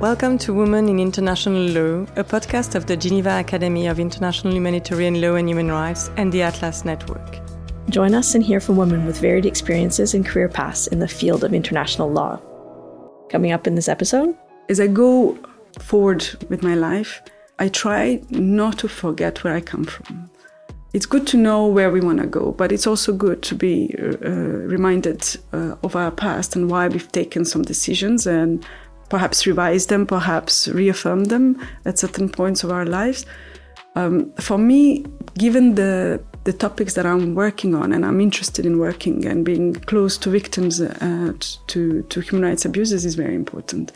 Welcome to Women in International Law, a podcast of the Geneva Academy of International Humanitarian Law and Human Rights and the Atlas Network. Join us and hear from women with varied experiences and career paths in the field of international law. Coming up in this episode, as I go forward with my life, I try not to forget where I come from. It's good to know where we want to go, but it's also good to be uh, reminded uh, of our past and why we've taken some decisions and perhaps revise them, perhaps reaffirm them at certain points of our lives. Um, for me, given the the topics that I'm working on and I'm interested in working and being close to victims uh, to, to human rights abuses is very important.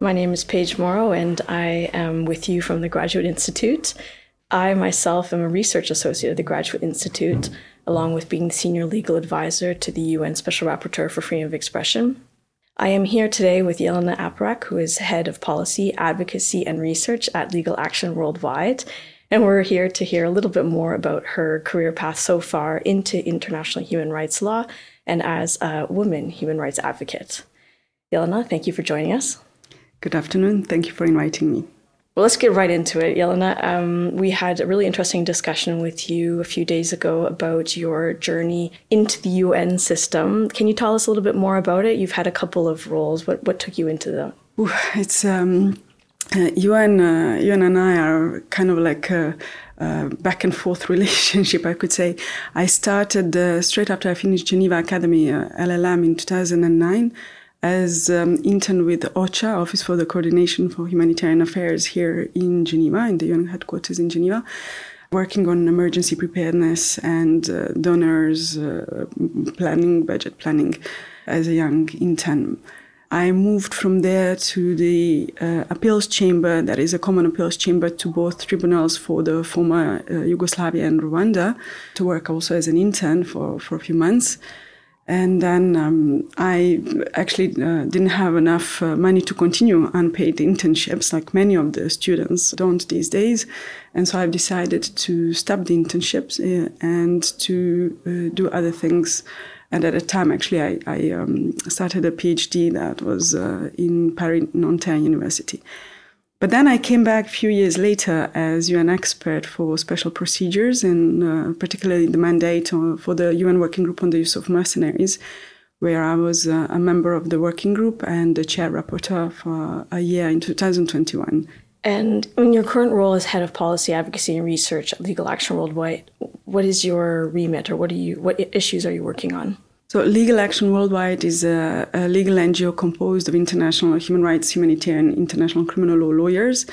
My name is Paige Morrow and I am with you from the Graduate Institute. I myself am a research associate at the Graduate Institute, along with being senior legal advisor to the UN Special Rapporteur for Freedom of Expression. I am here today with Jelena Aparac, who is head of policy, advocacy, and research at Legal Action Worldwide. And we're here to hear a little bit more about her career path so far into international human rights law and as a woman human rights advocate. Jelena, thank you for joining us. Good afternoon. Thank you for inviting me. Well, let's get right into it, Jelena. Um, we had a really interesting discussion with you a few days ago about your journey into the UN system. Can you tell us a little bit more about it? You've had a couple of roles. What what took you into them? Ooh, it's um, uh, UN. Uh, UN and I are kind of like. A, uh, back and forth relationship, I could say. I started uh, straight after I finished Geneva Academy uh, LLM in 2009 as um, intern with OCHA, Office for the Coordination for Humanitarian Affairs here in Geneva, in the UN headquarters in Geneva, working on emergency preparedness and uh, donors uh, planning, budget planning as a young intern. I moved from there to the uh, appeals chamber, that is a common appeals chamber to both tribunals for the former uh, Yugoslavia and Rwanda, to work also as an intern for, for a few months. And then um, I actually uh, didn't have enough uh, money to continue unpaid internships, like many of the students don't these days. And so I've decided to stop the internships uh, and to uh, do other things. And at the time, actually, I, I um, started a PhD that was uh, in Paris Nanterre University. But then I came back a few years later as UN expert for special procedures and uh, particularly the mandate for the UN Working Group on the Use of Mercenaries, where I was uh, a member of the working group and the chair rapporteur for a year in 2021. And in your current role as head of policy advocacy and research at Legal Action Worldwide, what is your remit or what, are you, what issues are you working on? So, Legal Action Worldwide is a, a, legal NGO composed of international human rights, humanitarian, international criminal law lawyers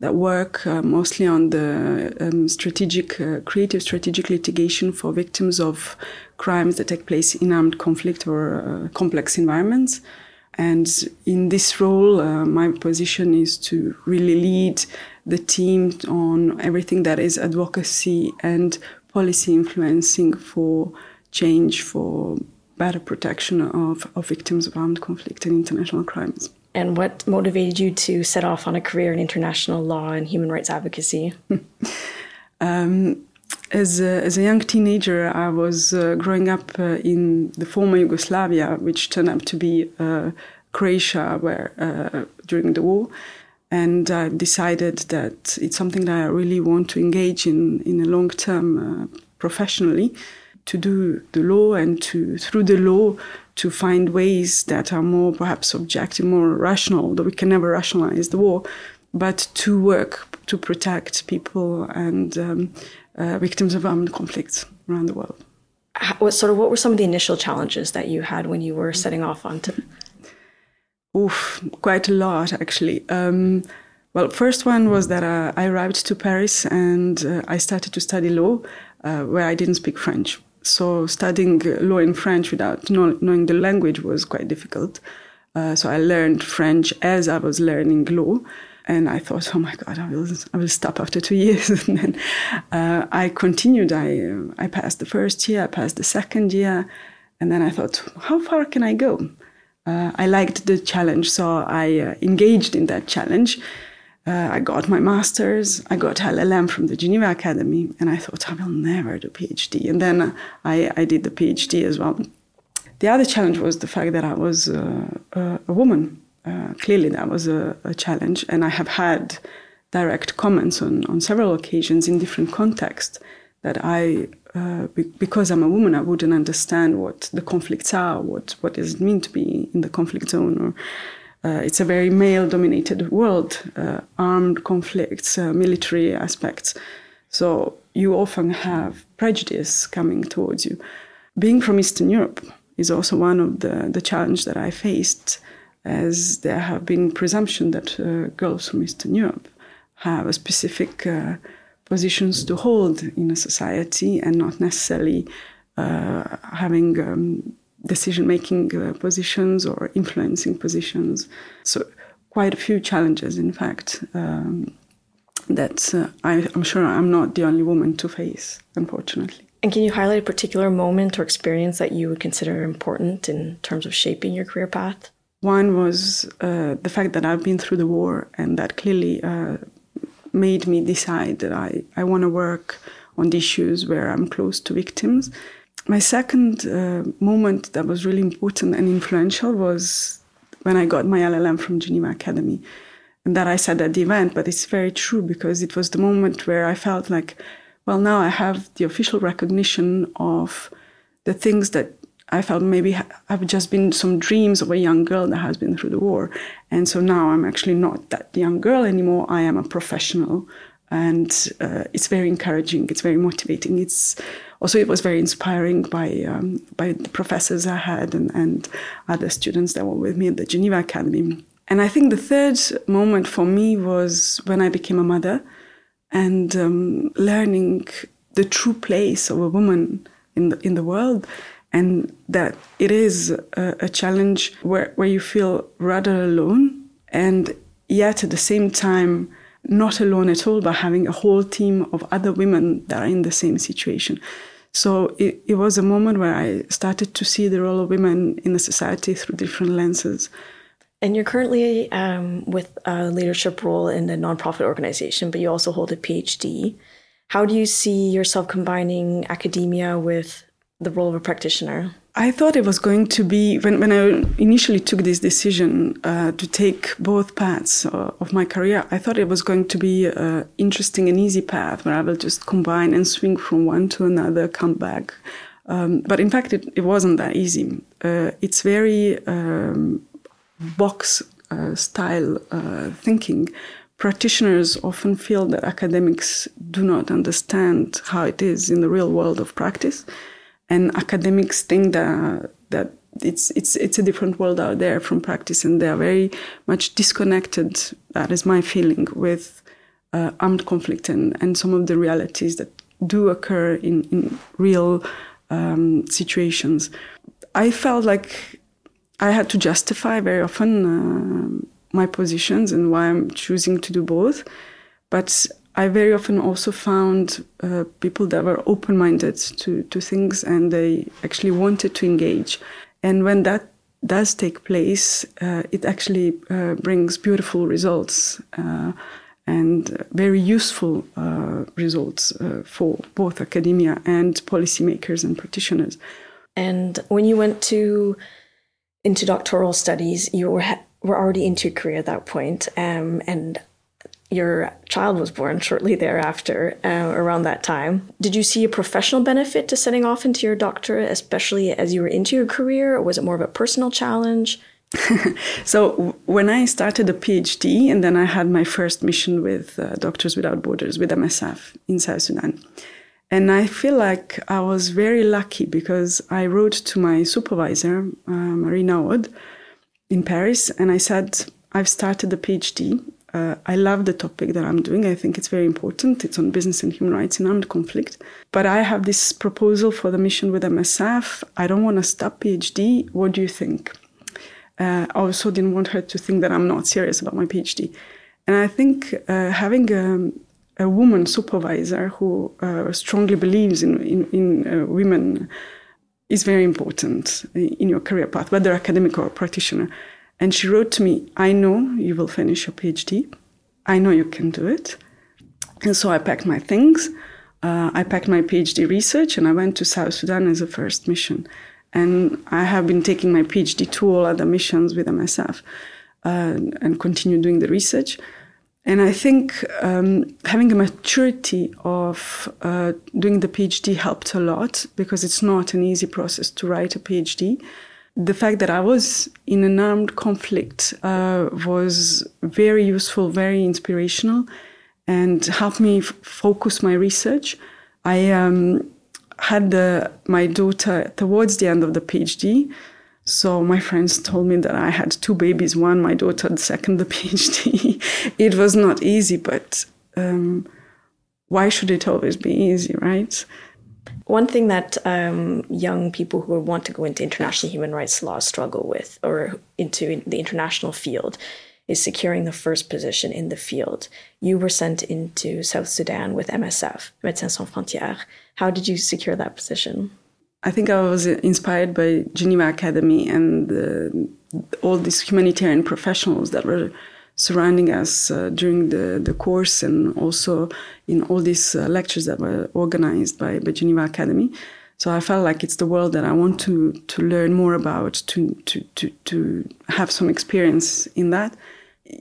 that work uh, mostly on the um, strategic, uh, creative strategic litigation for victims of crimes that take place in armed conflict or uh, complex environments. And in this role, uh, my position is to really lead the team on everything that is advocacy and policy influencing for change for better protection of, of victims of armed conflict and international crimes. And what motivated you to set off on a career in international law and human rights advocacy? um, as, a, as a young teenager, I was uh, growing up uh, in the former Yugoslavia, which turned out to be uh, Croatia, where uh, during the war. And I decided that it's something that I really want to engage in in a long term uh, professionally to do the law and to through the law to find ways that are more perhaps objective, more rational, though we can never rationalize the war, but to work to protect people and um, uh, victims of armed conflicts around the world. what sort of what were some of the initial challenges that you had when you were setting off onto? Oof, quite a lot actually. Um, well, first one was that uh, I arrived to Paris and uh, I started to study law, uh, where I didn't speak French so studying law in French without knowing the language was quite difficult. Uh, so I learned French as I was learning law. And I thought, oh my God, I will, I will stop after two years. and then uh, I continued. I, I passed the first year, I passed the second year. And then I thought, how far can I go? Uh, I liked the challenge, so I uh, engaged in that challenge. Uh, I got my master's. I got LLM from the Geneva Academy, and I thought I will never do PhD. And then I, I did the PhD as well. The other challenge was the fact that I was uh, a woman, uh, clearly that was a, a, challenge. And I have had direct comments on, on several occasions in different contexts that I, uh, be, because I'm a woman, I wouldn't understand what the conflicts are, what, what does it mean to be in the conflict zone. Or uh, It's a very male dominated world, uh, armed conflicts, uh, military aspects. So you often have prejudice coming towards you. Being from Eastern Europe is also one of the, the challenge that I faced, as there have been presumption that uh, girls from Eastern Europe have a specific uh, positions to hold in a society and not necessarily uh, having um, decision-making uh, positions or influencing positions. So quite a few challenges, in fact. Um, that uh, I, I'm sure I'm not the only woman to face, unfortunately. And can you highlight a particular moment or experience that you would consider important in terms of shaping your career path? One was uh, the fact that I've been through the war, and that clearly uh, made me decide that I, I want to work on the issues where I'm close to victims. My second uh, moment that was really important and influential was when I got my LLM from Geneva Academy and that I said at the event, but it's very true because it was the moment where I felt like, well, now I have the official recognition of the things that I felt maybe have just been some dreams of a young girl that has been through the war. And so now I'm actually not that young girl anymore. I am a professional. And uh, it's very encouraging. It's very motivating. It's also it was very inspiring by um, by the professors I had and, and other students that were with me at the Geneva Academy. And I think the third moment for me was when I became a mother and um, learning the true place of a woman in the, in the world and that it is a, a challenge where, where you feel rather alone and yet at the same time not alone at all but having a whole team of other women that are in the same situation so it, it was a moment where i started to see the role of women in the society through different lenses and you're currently um, with a leadership role in a nonprofit organization, but you also hold a PhD. How do you see yourself combining academia with the role of a practitioner? I thought it was going to be, when, when I initially took this decision uh, to take both paths uh, of my career, I thought it was going to be an interesting and easy path where I will just combine and swing from one to another, come back. Um, but in fact, it, it wasn't that easy. Uh, it's very um, box uh, style uh, thinking, practitioners often feel that academics do not understand how it is in the real world of practice, and academics think that that it's it's it's a different world out there from practice, and they are very much disconnected. That is my feeling with uh, armed conflict and and some of the realities that do occur in in real um, situations. I felt like I had to justify very often uh, my positions and why I'm choosing to do both. But I very often also found uh, people that were open minded to, to things and they actually wanted to engage. And when that does take place, uh, it actually uh, brings beautiful results uh, and very useful uh, results for both academia and policymakers and practitioners. And when you went to into doctoral studies, you were were already into your career at that point, um, and your child was born shortly thereafter, uh, around that time. Did you see a professional benefit to setting off into your doctorate, especially as you were into your career, or was it more of a personal challenge? so when I started a PhD, and then I had my first mission with uh, Doctors Without Borders, with MSF in South Sudan. And I feel like I was very lucky because I wrote to my supervisor, uh, Marina Eudes, in Paris, and I said, I've started a PhD. Uh, I love the topic that I'm doing. I think it's very important. It's on business and human rights in armed conflict. But I have this proposal for the mission with MSF. I don't want to stop PhD. What do you think? Uh, I also didn't want her to think that I'm not serious about my PhD. And I think uh, having a, a woman supervisor who uh, strongly believes in, in, in uh, women is very important in your career path, whether academic or practitioner. And she wrote to me, I know you will finish your PhD. I know you can do it. And so I packed my things. Uh, I packed my PhD research and I went to South Sudan as a first mission. And I have been taking my PhD to all other missions with MSF. uh, and continue doing the research. And I think um, having a maturity of uh, doing the PhD helped a lot because it's not an easy process to write a PhD. The fact that I was in an armed conflict uh, was very useful, very inspirational, and helped me f- focus my research. I um, had my daughter towards the end of the PhD, so my friends told me that I had two babies, one my daughter, the second the PhD. it was not easy, but um, why should it always be easy, right? One thing that um, young people who want to go into international human rights law struggle with, or into the international field, is securing the first position in the field. You were sent into South Sudan with MSF, Médecins Sans Frontières. How did you secure that position? I think I was inspired by Geneva Academy and all these humanitarian professionals that were surrounding us uh, during the, the course and also in all these uh, lectures that were organized by, by Geneva Academy. So I felt like it's the world that I want to to learn more about, to to to, to have some experience in that.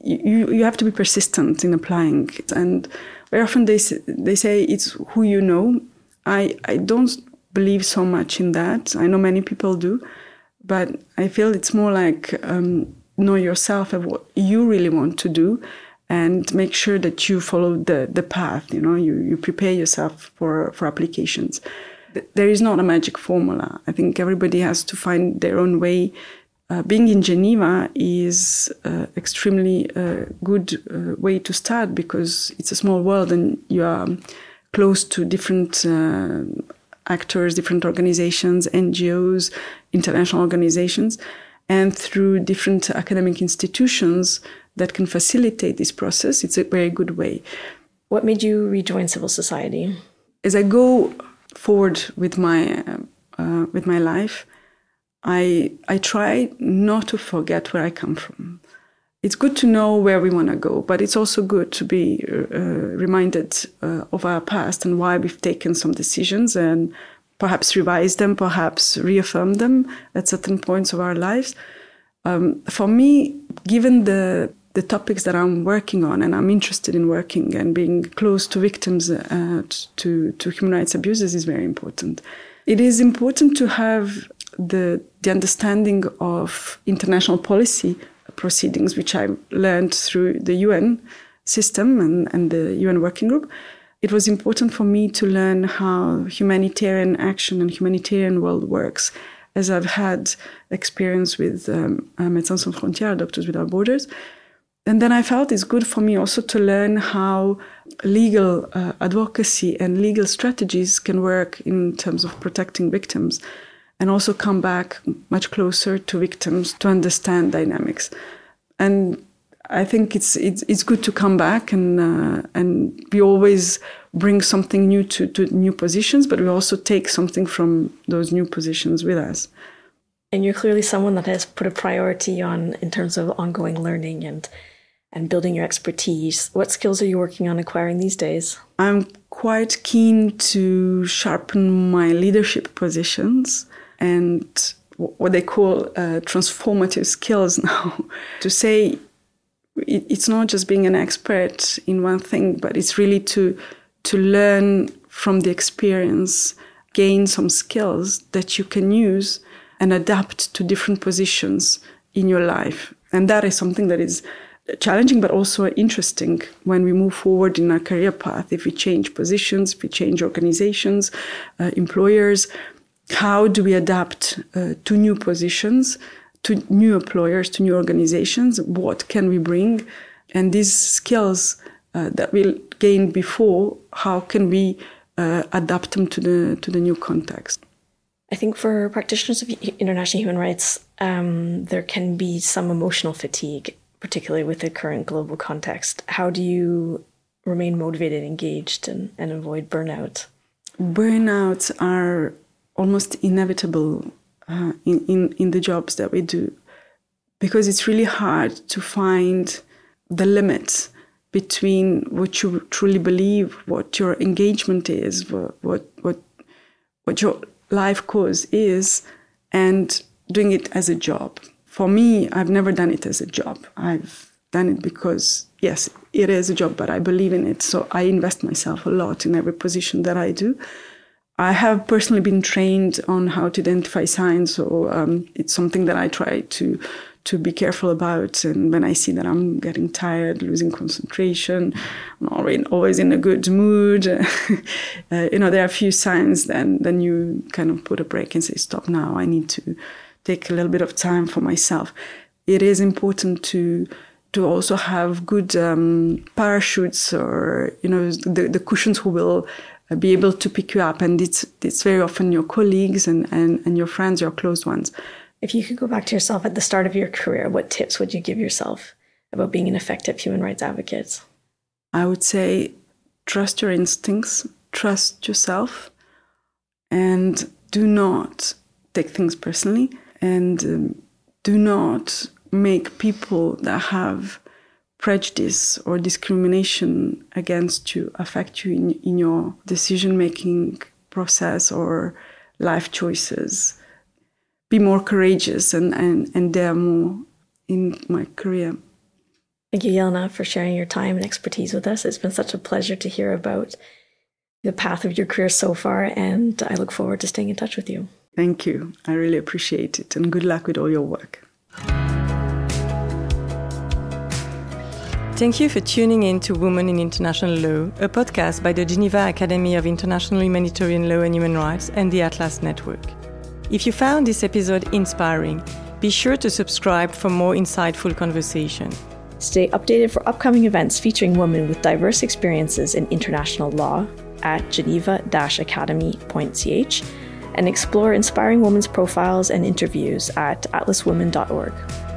You you have to be persistent in applying, and very often they they say it's who you know. I I don't believe so much in that. I know many people do, but I feel it's more like um, know yourself and what you really want to do and make sure that you follow the, the path, you know, you, you prepare yourself for, for applications. There is not a magic formula. I think everybody has to find their own way. Uh, being in Geneva is uh, extremely uh, good uh, way to start because it's a small world and you are close to different uh, actors, different organizations, NGOs, international organizations, and through different academic institutions that can facilitate this process. It's a very good way. What made you rejoin civil society? As I go forward with my uh, with my life, I I try not to forget where I come from it's good to know where we want to go, but it's also good to be uh, reminded uh, of our past and why we've taken some decisions and perhaps revise them, perhaps reaffirm them at certain points of our lives. Um, for me, given the the topics that I'm working on and I'm interested in working and being close to victims uh, to to human rights abuses is very important. It is important to have the the understanding of international policy proceedings, which I learned through the UN system and, and the UN working group, it was important for me to learn how humanitarian action and humanitarian world works, as I've had experience with um, uh, Médecins Sans Frontières, Doctors Without Borders. And then I felt it's good for me also to learn how legal uh, advocacy and legal strategies can work in terms of protecting victims and also come back much closer to victims to understand dynamics. And I think it's it's, it's good to come back and uh, and we always bring something new to, to new positions, but we also take something from those new positions with us. And you're clearly someone that has put a priority on in terms of ongoing learning and and building your expertise. What skills are you working on acquiring these days? I'm quite keen to sharpen my leadership positions and what they call uh, transformative skills now. to say it, it's not just being an expert in one thing, but it's really to to learn from the experience, gain some skills that you can use and adapt to different positions in your life. And that is something that is challenging but also interesting when we move forward in our career path if we change positions if we change organizations uh, employers how do we adapt uh, to new positions, to new employers, to new organizations? What can we bring? And these skills uh, that we gained before, how can we uh, adapt them to the to the new context? I think for practitioners of international human rights, um, there can be some emotional fatigue, particularly with the current global context. How do you remain motivated, engaged, and, and avoid burnout? Burnouts are almost inevitable uh, in, in, in the jobs that we do because it's really hard to find the limits between what you truly believe, what your engagement is, what what what, what your life cause is, and doing it as a job. for me, I've never done it as a job. I've done it because, yes, it is a job, but I believe in it. So I invest myself a lot in every position that I do. I have personally been trained on how to identify signs, so um, it's something that I try to to be careful about. And when I see that I'm getting tired, losing concentration, I'm always in a good mood, uh, you know, there are a few signs. Then then you kind of put a break and say, stop now. I need to take a little bit of time for myself. It is important to to also have good um, parachutes or you know the, the cushions who will be able to pick you up. And it's, it's very often your colleagues and, and, and your friends, your close ones. If you could go back to yourself at the start of your career, what tips would you give yourself about being an effective human rights advocate? I would say trust your instincts, trust yourself, and do not take things personally, and um, do not make people that have prejudice or discrimination against you affect you in, in your decision making process or life choices. Be more courageous and, and, and dare more in my career. Thank you, Jelena, for sharing your time and expertise with us. It's been such a pleasure to hear about the path of your career so far, and I look forward to staying in touch with you. Thank you. I really appreciate it, and good luck with all your work. Thank you for tuning in to Women in International Law, a podcast by the Geneva Academy of International Humanitarian Law and Human Rights and the Atlas Network. If you found this episode inspiring, be sure to subscribe for more insightful conversation. Stay updated for upcoming events featuring women with diverse experiences in international law at geneva-academy.ch and explore inspiring women's profiles and interviews at atlaswomen.org.